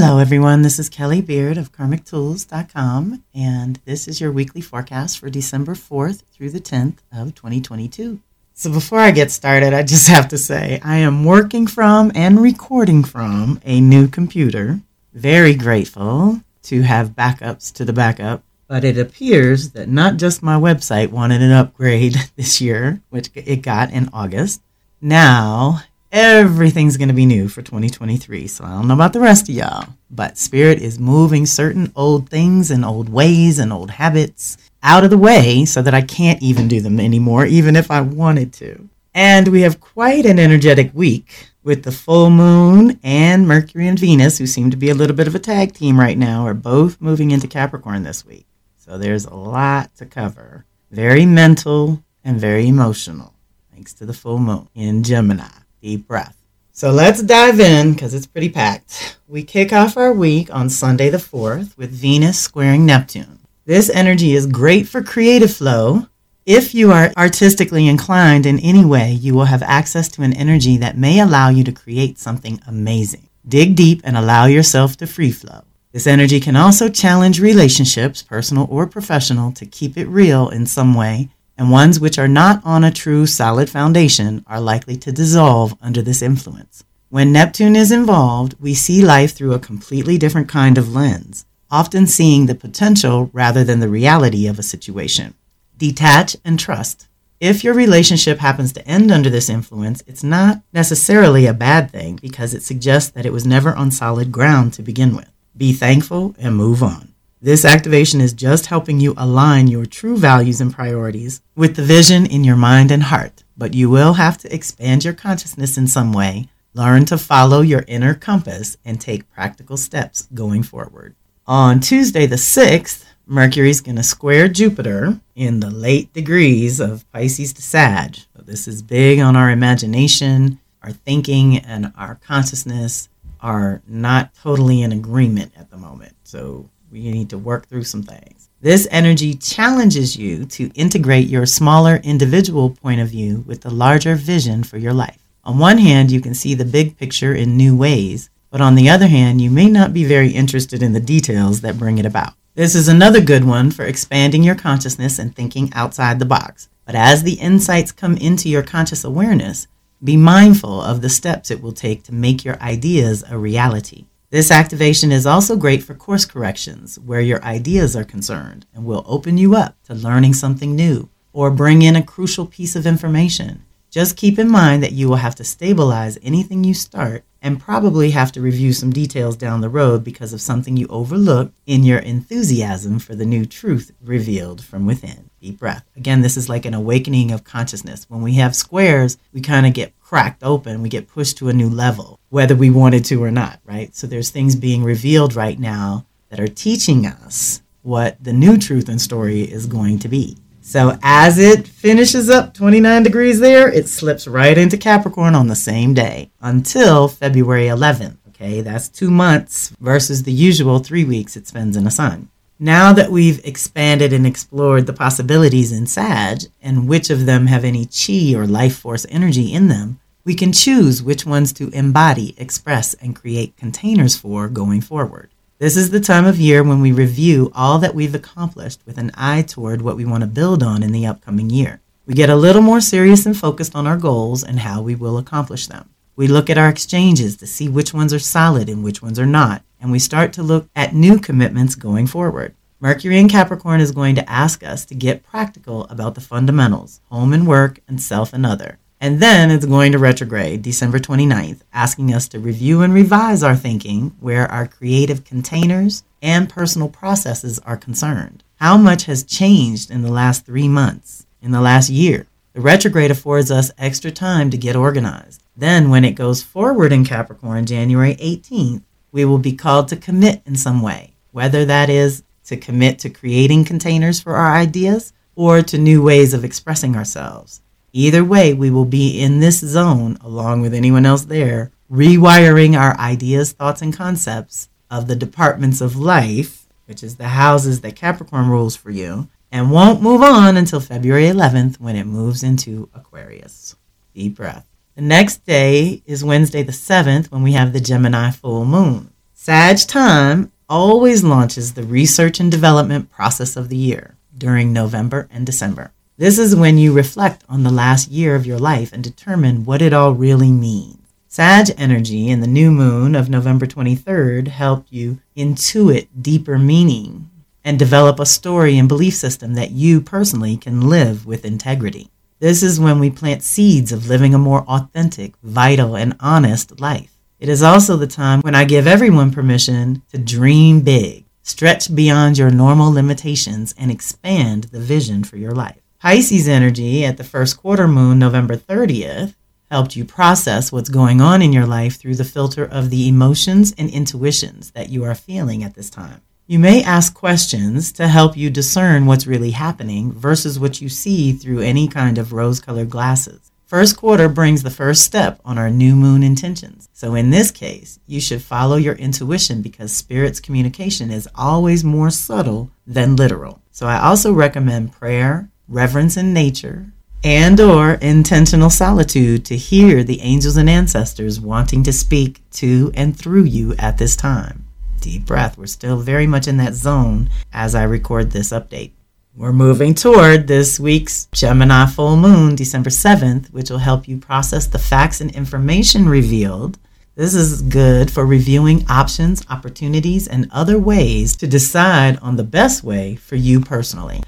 Hello, everyone. This is Kelly Beard of KarmicTools.com, and this is your weekly forecast for December 4th through the 10th of 2022. So, before I get started, I just have to say I am working from and recording from a new computer. Very grateful to have backups to the backup, but it appears that not just my website wanted an upgrade this year, which it got in August. Now, everything's going to be new for 2023. So I don't know about the rest of y'all, but Spirit is moving certain old things and old ways and old habits out of the way so that I can't even do them anymore, even if I wanted to. And we have quite an energetic week with the full moon and Mercury and Venus, who seem to be a little bit of a tag team right now, are both moving into Capricorn this week. So there's a lot to cover. Very mental and very emotional, thanks to the full moon in Gemini. Deep breath. So let's dive in because it's pretty packed. We kick off our week on Sunday the 4th with Venus squaring Neptune. This energy is great for creative flow. If you are artistically inclined in any way, you will have access to an energy that may allow you to create something amazing. Dig deep and allow yourself to free flow. This energy can also challenge relationships, personal or professional, to keep it real in some way and ones which are not on a true solid foundation are likely to dissolve under this influence. When Neptune is involved, we see life through a completely different kind of lens, often seeing the potential rather than the reality of a situation. Detach and trust. If your relationship happens to end under this influence, it's not necessarily a bad thing because it suggests that it was never on solid ground to begin with. Be thankful and move on. This activation is just helping you align your true values and priorities with the vision in your mind and heart. But you will have to expand your consciousness in some way, learn to follow your inner compass, and take practical steps going forward. On Tuesday, the 6th, Mercury is going to square Jupiter in the late degrees of Pisces to Sag. So this is big on our imagination, our thinking, and our consciousness are not totally in agreement at the moment. So we need to work through some things. This energy challenges you to integrate your smaller individual point of view with the larger vision for your life. On one hand, you can see the big picture in new ways, but on the other hand, you may not be very interested in the details that bring it about. This is another good one for expanding your consciousness and thinking outside the box. But as the insights come into your conscious awareness, be mindful of the steps it will take to make your ideas a reality. This activation is also great for course corrections where your ideas are concerned and will open you up to learning something new or bring in a crucial piece of information. Just keep in mind that you will have to stabilize anything you start and probably have to review some details down the road because of something you overlooked in your enthusiasm for the new truth revealed from within. Deep breath. Again, this is like an awakening of consciousness. When we have squares, we kind of get cracked open, we get pushed to a new level, whether we wanted to or not, right? So there's things being revealed right now that are teaching us what the new truth and story is going to be. So as it finishes up 29 degrees there, it slips right into Capricorn on the same day until February 11th. Okay, that's two months versus the usual three weeks it spends in the sun. Now that we've expanded and explored the possibilities in Sag and which of them have any chi or life force energy in them, we can choose which ones to embody, express, and create containers for going forward. This is the time of year when we review all that we've accomplished with an eye toward what we want to build on in the upcoming year. We get a little more serious and focused on our goals and how we will accomplish them. We look at our exchanges to see which ones are solid and which ones are not, and we start to look at new commitments going forward. Mercury in Capricorn is going to ask us to get practical about the fundamentals home and work, and self and other. And then it's going to retrograde December 29th, asking us to review and revise our thinking where our creative containers and personal processes are concerned. How much has changed in the last three months, in the last year? The retrograde affords us extra time to get organized. Then, when it goes forward in Capricorn, January 18th, we will be called to commit in some way, whether that is to commit to creating containers for our ideas or to new ways of expressing ourselves. Either way, we will be in this zone, along with anyone else there, rewiring our ideas, thoughts, and concepts of the departments of life, which is the houses that Capricorn rules for you, and won't move on until February 11th when it moves into Aquarius. Deep breath. The next day is Wednesday the 7th when we have the Gemini full moon. Sag time always launches the research and development process of the year during November and December. This is when you reflect on the last year of your life and determine what it all really means. Sag energy and the new moon of November 23rd help you intuit deeper meaning and develop a story and belief system that you personally can live with integrity. This is when we plant seeds of living a more authentic, vital, and honest life. It is also the time when I give everyone permission to dream big, stretch beyond your normal limitations, and expand the vision for your life. Pisces energy at the first quarter moon, November 30th, helped you process what's going on in your life through the filter of the emotions and intuitions that you are feeling at this time. You may ask questions to help you discern what's really happening versus what you see through any kind of rose colored glasses. First quarter brings the first step on our new moon intentions. So, in this case, you should follow your intuition because Spirit's communication is always more subtle than literal. So, I also recommend prayer, reverence in nature, and or intentional solitude to hear the angels and ancestors wanting to speak to and through you at this time. Deep breath. We're still very much in that zone as I record this update. We're moving toward this week's Gemini full moon, December 7th, which will help you process the facts and information revealed. This is good for reviewing options, opportunities, and other ways to decide on the best way for you personally.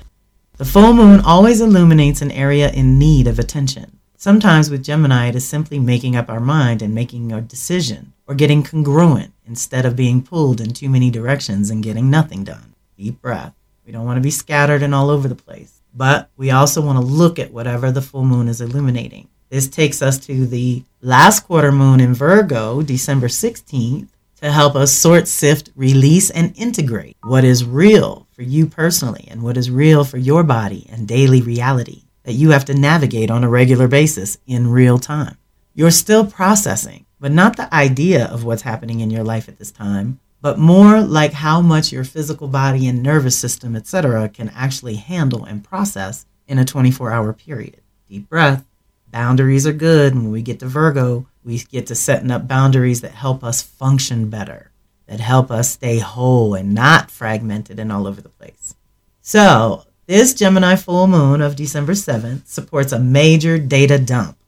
The full moon always illuminates an area in need of attention. Sometimes with Gemini, it is simply making up our mind and making a decision, or getting congruent instead of being pulled in too many directions and getting nothing done. Deep breath. We don't want to be scattered and all over the place, but we also want to look at whatever the full moon is illuminating. This takes us to the last quarter moon in Virgo, December 16th, to help us sort, sift, release, and integrate what is real for you personally and what is real for your body and daily reality that you have to navigate on a regular basis in real time. You're still processing, but not the idea of what's happening in your life at this time, but more like how much your physical body and nervous system, etc., can actually handle and process in a 24 hour period. Deep breath. Boundaries are good. When we get to Virgo, we get to setting up boundaries that help us function better, that help us stay whole and not fragmented and all over the place. So, this Gemini full moon of December 7th supports a major data dump.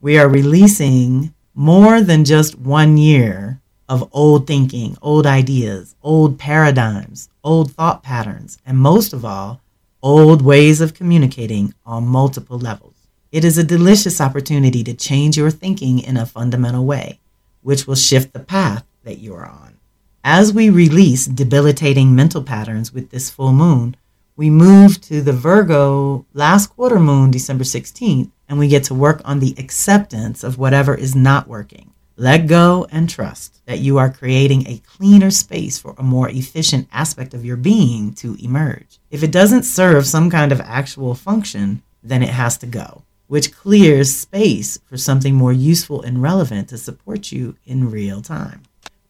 We are releasing more than just one year of old thinking, old ideas, old paradigms, old thought patterns, and most of all, old ways of communicating on multiple levels. It is a delicious opportunity to change your thinking in a fundamental way, which will shift the path that you are on. As we release debilitating mental patterns with this full moon, we move to the Virgo last quarter moon, December 16th, and we get to work on the acceptance of whatever is not working. Let go and trust that you are creating a cleaner space for a more efficient aspect of your being to emerge. If it doesn't serve some kind of actual function, then it has to go which clears space for something more useful and relevant to support you in real time.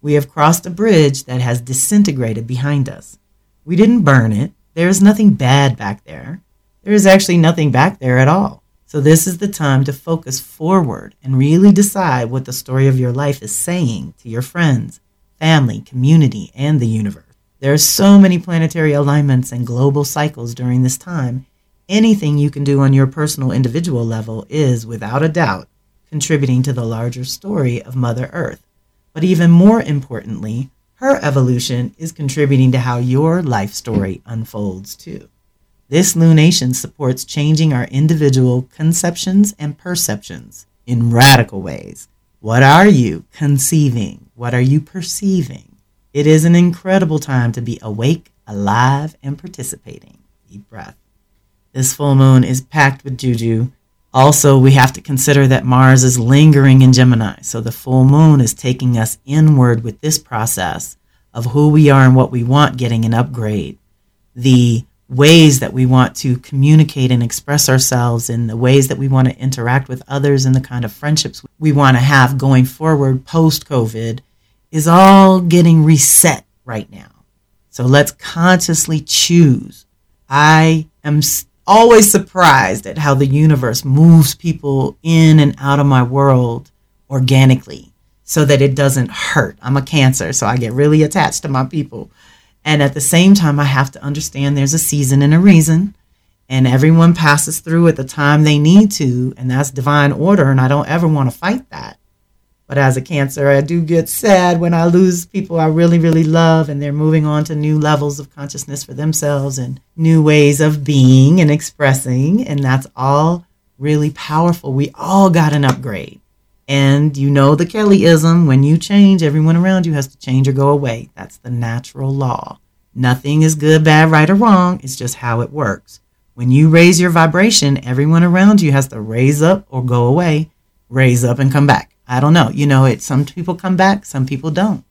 We have crossed a bridge that has disintegrated behind us. We didn't burn it. There is nothing bad back there. There is actually nothing back there at all. So, this is the time to focus forward and really decide what the story of your life is saying to your friends, family, community, and the universe. There are so many planetary alignments and global cycles during this time, anything you can do on your personal individual level is, without a doubt, contributing to the larger story of Mother Earth. But even more importantly, her evolution is contributing to how your life story unfolds too. This lunation supports changing our individual conceptions and perceptions in radical ways. What are you conceiving? What are you perceiving? It is an incredible time to be awake, alive, and participating. Deep breath. This full moon is packed with juju. Also, we have to consider that Mars is lingering in Gemini, so the full moon is taking us inward with this process of who we are and what we want getting an upgrade. The ways that we want to communicate and express ourselves and the ways that we want to interact with others and the kind of friendships we want to have going forward post COVID is all getting reset right now. So let's consciously choose. I am always surprised at how the universe moves people in and out of my world organically. so that it doesn't hurt. I'm a cancer, so I get really attached to my people. And at the same time, I have to understand there's a season and a reason, and everyone passes through at the time they need to, and that's divine order. And I don't ever want to fight that. But as a cancer, I do get sad when I lose people I really, really love and they're moving on to new levels of consciousness for themselves and new ways of being and expressing. And that's all really powerful. We all got an upgrade. And you know the Kellyism when you change, everyone around you has to change or go away. That's the natural law. Nothing is good, bad, right, or wrong. It's just how it works. When you raise your vibration, everyone around you has to raise up or go away, raise up and come back. I don't know. You know, it some people come back, some people don't.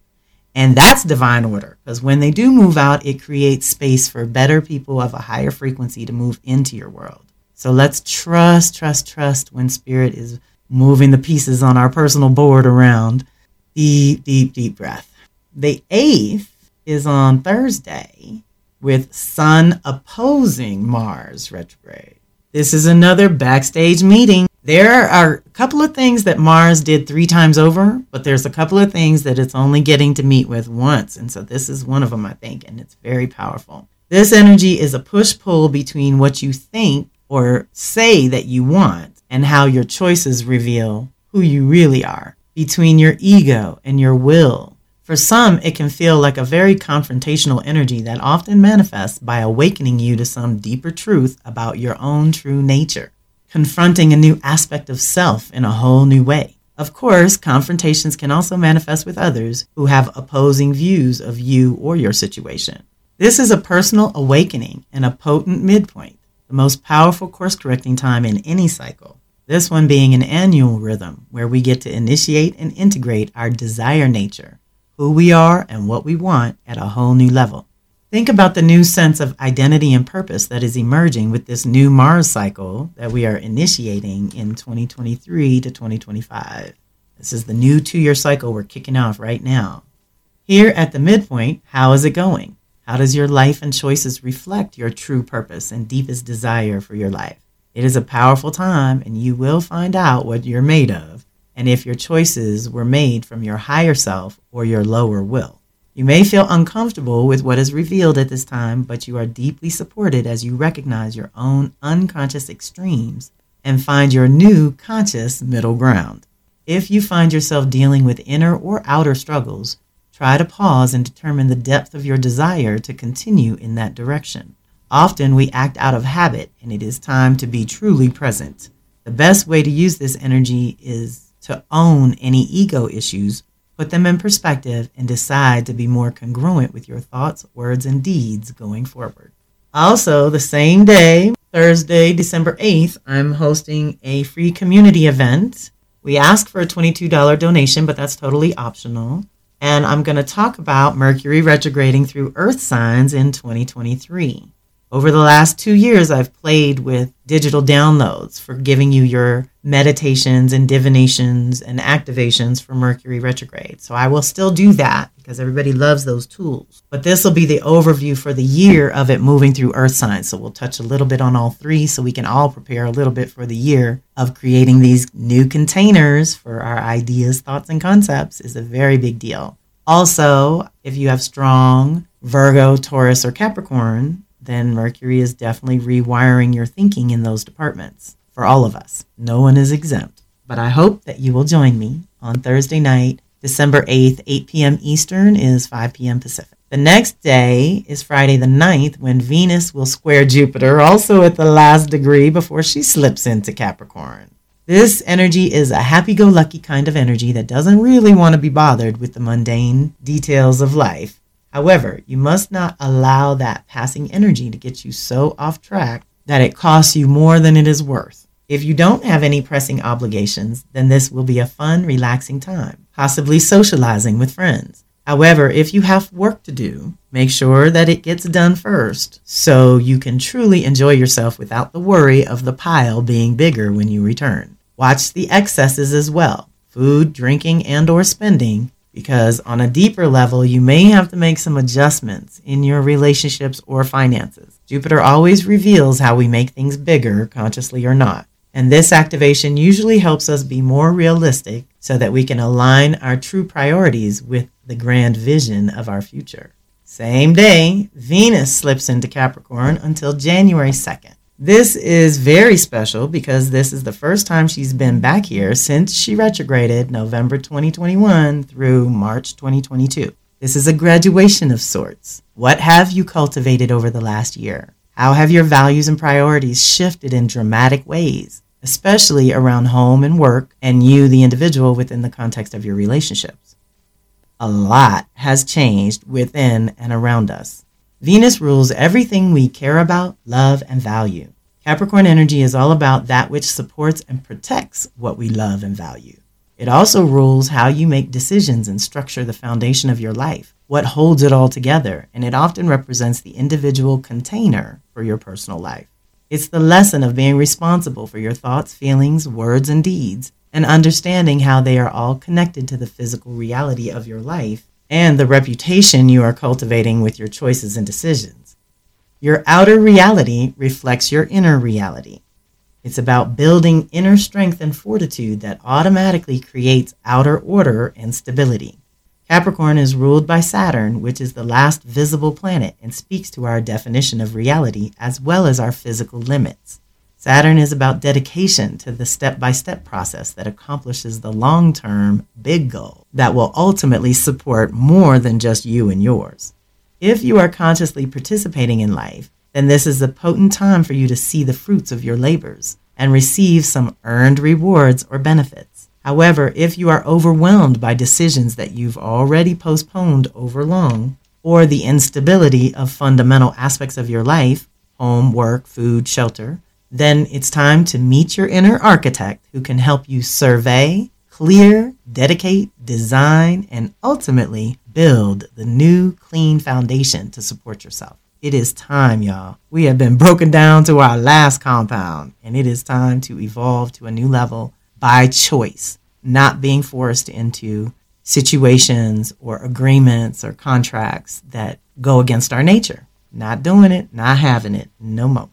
And that's divine order because when they do move out, it creates space for better people of a higher frequency to move into your world. So let's trust, trust, trust when spirit is moving the pieces on our personal board around. Deep, deep, deep breath. The eighth is on Thursday with Sun opposing Mars retrograde. This is another backstage meeting there are a couple of things that Mars did three times over, but there's a couple of things that it's only getting to meet with once. And so this is one of them, I think, and it's very powerful. This energy is a push pull between what you think or say that you want and how your choices reveal who you really are, between your ego and your will. For some, it can feel like a very confrontational energy that often manifests by awakening you to some deeper truth about your own true nature confronting a new aspect of self in a whole new way. Of course, confrontations can also manifest with others who have opposing views of you or your situation. This is a personal awakening and a potent midpoint, the most powerful course correcting time in any cycle. This one being an annual rhythm where we get to initiate and integrate our desire nature, who we are and what we want at a whole new level. Think about the new sense of identity and purpose that is emerging with this new Mars cycle that we are initiating in 2023 to 2025. This is the new two year cycle we're kicking off right now. Here at the midpoint, how is it going? How does your life and choices reflect your true purpose and deepest desire for your life? It is a powerful time, and you will find out what you're made of and if your choices were made from your higher self or your lower will. You may feel uncomfortable with what is revealed at this time, but you are deeply supported as you recognize your own unconscious extremes and find your new conscious middle ground. If you find yourself dealing with inner or outer struggles, try to pause and determine the depth of your desire to continue in that direction. Often we act out of habit, and it is time to be truly present. The best way to use this energy is to own any ego issues Put them in perspective and decide to be more congruent with your thoughts, words, and deeds going forward. Also, the same day, Thursday, December 8th, I'm hosting a free community event. We ask for a $22 donation, but that's totally optional. And I'm going to talk about Mercury retrograding through Earth signs in 2023. Over the last two years, I've played with digital downloads for giving you your meditations and divinations and activations for Mercury retrograde. So I will still do that because everybody loves those tools. But this will be the overview for the year of it moving through Earth signs. So we'll touch a little bit on all three so we can all prepare a little bit for the year of creating these new containers for our ideas, thoughts, and concepts is a very big deal. Also, if you have strong Virgo, Taurus, or Capricorn, then Mercury is definitely rewiring your thinking in those departments for all of us. No one is exempt. But I hope that you will join me on Thursday night, December 8th, 8 p.m. Eastern is 5 p.m. Pacific. The next day is Friday the 9th when Venus will square Jupiter, also at the last degree before she slips into Capricorn. This energy is a happy go lucky kind of energy that doesn't really want to be bothered with the mundane details of life However, you must not allow that passing energy to get you so off track that it costs you more than it is worth. If you don't have any pressing obligations, then this will be a fun, relaxing time, possibly socializing with friends. However, if you have work to do, make sure that it gets done first so you can truly enjoy yourself without the worry of the pile being bigger when you return. Watch the excesses as well. Food, drinking, and or spending because on a deeper level, you may have to make some adjustments in your relationships or finances. Jupiter always reveals how we make things bigger, consciously or not. And this activation usually helps us be more realistic so that we can align our true priorities with the grand vision of our future. Same day, Venus slips into Capricorn until January 2nd. This is very special because this is the first time she's been back here since she retrograded November 2021 through March 2022. This is a graduation of sorts. What have you cultivated over the last year? How have your values and priorities shifted in dramatic ways, especially around home and work and you, the individual, within the context of your relationships? A lot has changed within and around us. Venus rules everything we care about, love, and value. Capricorn energy is all about that which supports and protects what we love and value. It also rules how you make decisions and structure the foundation of your life, what holds it all together, and it often represents the individual container for your personal life. It's the lesson of being responsible for your thoughts, feelings, words, and deeds, and understanding how they are all connected to the physical reality of your life and the reputation you are cultivating with your choices and decisions. Your outer reality reflects your inner reality. It's about building inner strength and fortitude that automatically creates outer order and stability. Capricorn is ruled by Saturn, which is the last visible planet and speaks to our definition of reality as well as our physical limits. Saturn is about dedication to the step by step process that accomplishes the long term big goal that will ultimately support more than just you and yours. If you are consciously participating in life, then this is a potent time for you to see the fruits of your labors and receive some earned rewards or benefits. However, if you are overwhelmed by decisions that you've already postponed over long, or the instability of fundamental aspects of your life home, work, food, shelter then it's time to meet your inner architect who can help you survey, clear, dedicate, design, and ultimately build the new clean foundation to support yourself. It is time, y'all. We have been broken down to our last compound, and it is time to evolve to a new level by choice, not being forced into situations or agreements or contracts that go against our nature. Not doing it, not having it, no more.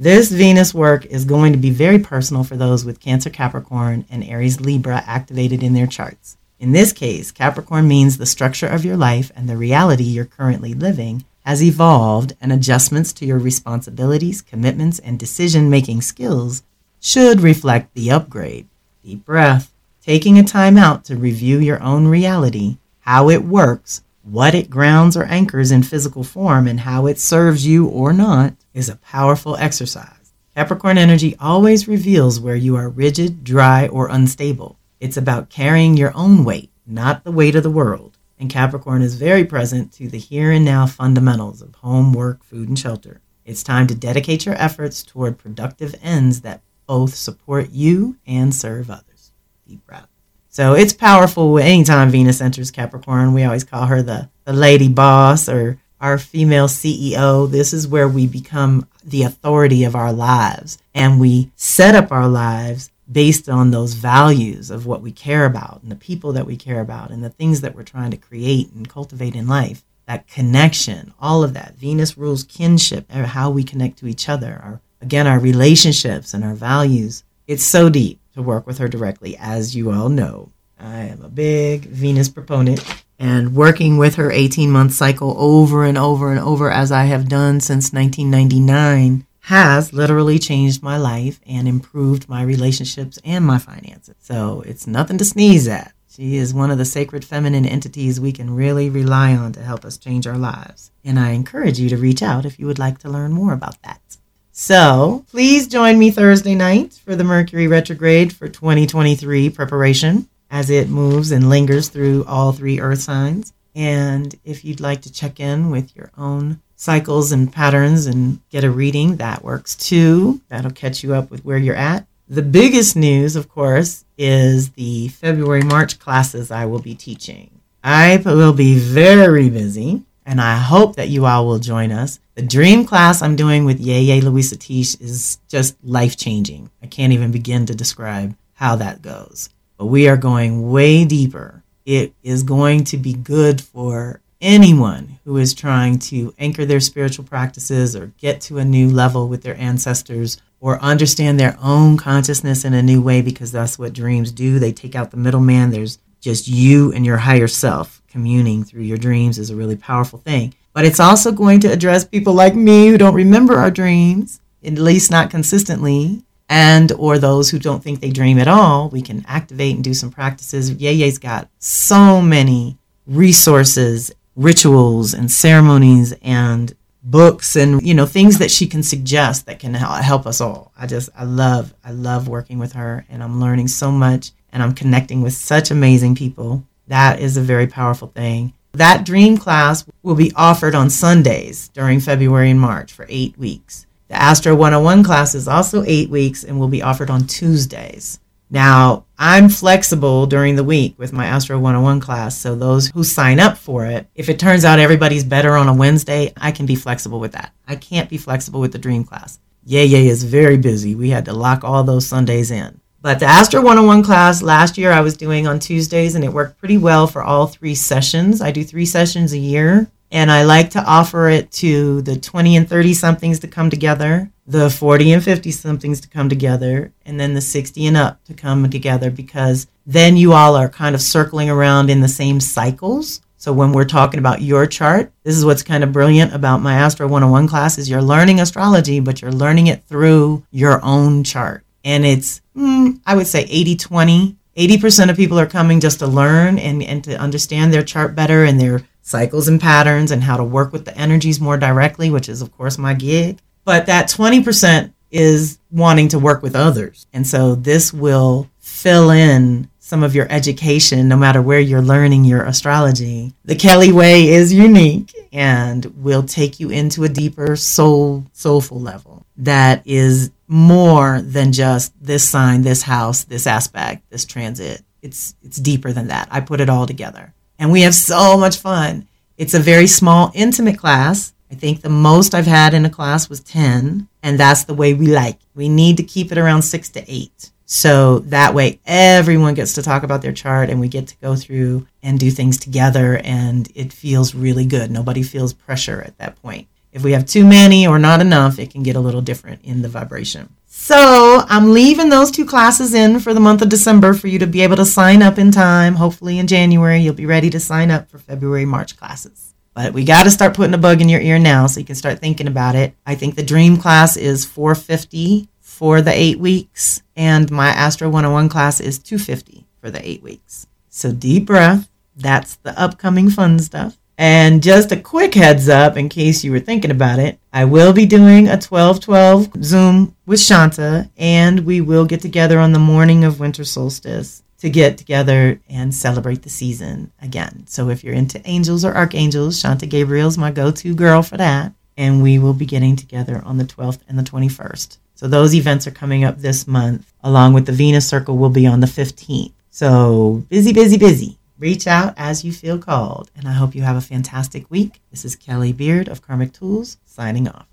This Venus work is going to be very personal for those with Cancer Capricorn and Aries Libra activated in their charts. In this case, Capricorn means the structure of your life and the reality you're currently living has evolved, and adjustments to your responsibilities, commitments, and decision making skills should reflect the upgrade. Deep breath, taking a time out to review your own reality, how it works, what it grounds or anchors in physical form, and how it serves you or not is a powerful exercise. Capricorn energy always reveals where you are rigid, dry, or unstable. It's about carrying your own weight, not the weight of the world. And Capricorn is very present to the here and now fundamentals of home, work, food, and shelter. It's time to dedicate your efforts toward productive ends that both support you and serve others. Deep breath. So it's powerful anytime Venus enters Capricorn. We always call her the, the lady boss or our female CEO. This is where we become the authority of our lives and we set up our lives based on those values of what we care about and the people that we care about and the things that we're trying to create and cultivate in life. That connection, all of that. Venus rules kinship, how we connect to each other, our, again, our relationships and our values. It's so deep to work with her directly, as you all know. I am a big Venus proponent and working with her 18 month cycle over and over and over as I have done since 1999 has literally changed my life and improved my relationships and my finances. So it's nothing to sneeze at. She is one of the sacred feminine entities we can really rely on to help us change our lives. And I encourage you to reach out if you would like to learn more about that. So please join me Thursday night for the Mercury retrograde for 2023 preparation as it moves and lingers through all three earth signs. And if you'd like to check in with your own cycles and patterns and get a reading, that works too. That'll catch you up with where you're at. The biggest news, of course, is the February March classes I will be teaching. I will be very busy, and I hope that you all will join us. The dream class I'm doing with Yeye Luisah Teish is just life changing. I can't even begin to describe how that goes but we are going way deeper. It is going to be good for anyone who is trying to anchor their spiritual practices or get to a new level with their ancestors or understand their own consciousness in a new way because that's what dreams do. They take out the middleman. There's just you and your higher self communing through your dreams is a really powerful thing. But it's also going to address people like me who don't remember our dreams, at least not consistently, and or those who don't think they dream at all. We can activate and do some practices. Yeye's got so many resources, rituals, and ceremonies and books and you know things that she can suggest that can help us all. I just I love I love working with her and I'm learning so much and I'm connecting with such amazing people. That is a very powerful thing. That dream class will be offered on Sundays during February and March for 8 weeks. The Astro 101 class is also 8 weeks and will be offered on Tuesdays. Now, I'm flexible during the week with my Astro 101 class, so those who sign up for it, if it turns out everybody's better on a Wednesday, I can be flexible with that. I can't be flexible with the Dream class. Yeye is very busy. We had to lock all those Sundays in. But the Astro 101 class last year I was doing on Tuesdays and it worked pretty well for all three sessions. I do three sessions a year and I like to offer it to the 20 and 30 somethings to come together, the 40 and 50 somethings to come together, and then the 60 and up to come together because then you all are kind of circling around in the same cycles. So when we're talking about your chart, this is what's kind of brilliant about my Astro 101 class is you're learning astrology, but you're learning it through your own chart. And it's, mm, I would say 80 20. 80% of people are coming just to learn and, and to understand their chart better and their cycles and patterns and how to work with the energies more directly, which is, of course, my gig. But that 20% is wanting to work with others. And so this will fill in some of your education, no matter where you're learning your astrology. The Kelly way is unique and will take you into a deeper soul, soulful level that is more than just this sign, this house, this aspect, this transit. It's, it's deeper than that. I put it all together and we have so much fun. It's a very small, intimate class. I think the most I've had in a class was 10, and that's the way we like. We need to keep it around six to eight. So that way everyone gets to talk about their chart and we get to go through and do things together and it feels really good. Nobody feels pressure at that point. If we have too many or not enough, it can get a little different in the vibration. So I'm leaving those two classes in for the month of December for you to be able to sign up in time. Hopefully in January you'll be ready to sign up for February, March classes. But we got to start putting a bug in your ear now so you can start thinking about it. I think the dream class is 450 for the 8 weeks and my Astro 101 class is 250 for the 8 weeks. So deep breath. That's the upcoming fun stuff. And just a quick heads up in case you were thinking about it, I will be doing a 1212 Zoom with Shanta, and we will get together on the morning of winter solstice to get together and celebrate the season again. So if you're into angels or archangels, Shanta Gabriel's my go to girl for that. And we will be getting together on the 12th and the 21st. So those events are coming up this month, along with the Venus Circle will be on the 15th. So busy, busy, busy. Reach out as you feel called, and I hope you have a fantastic week. This is Kelly Beard of Karmic Tools signing off.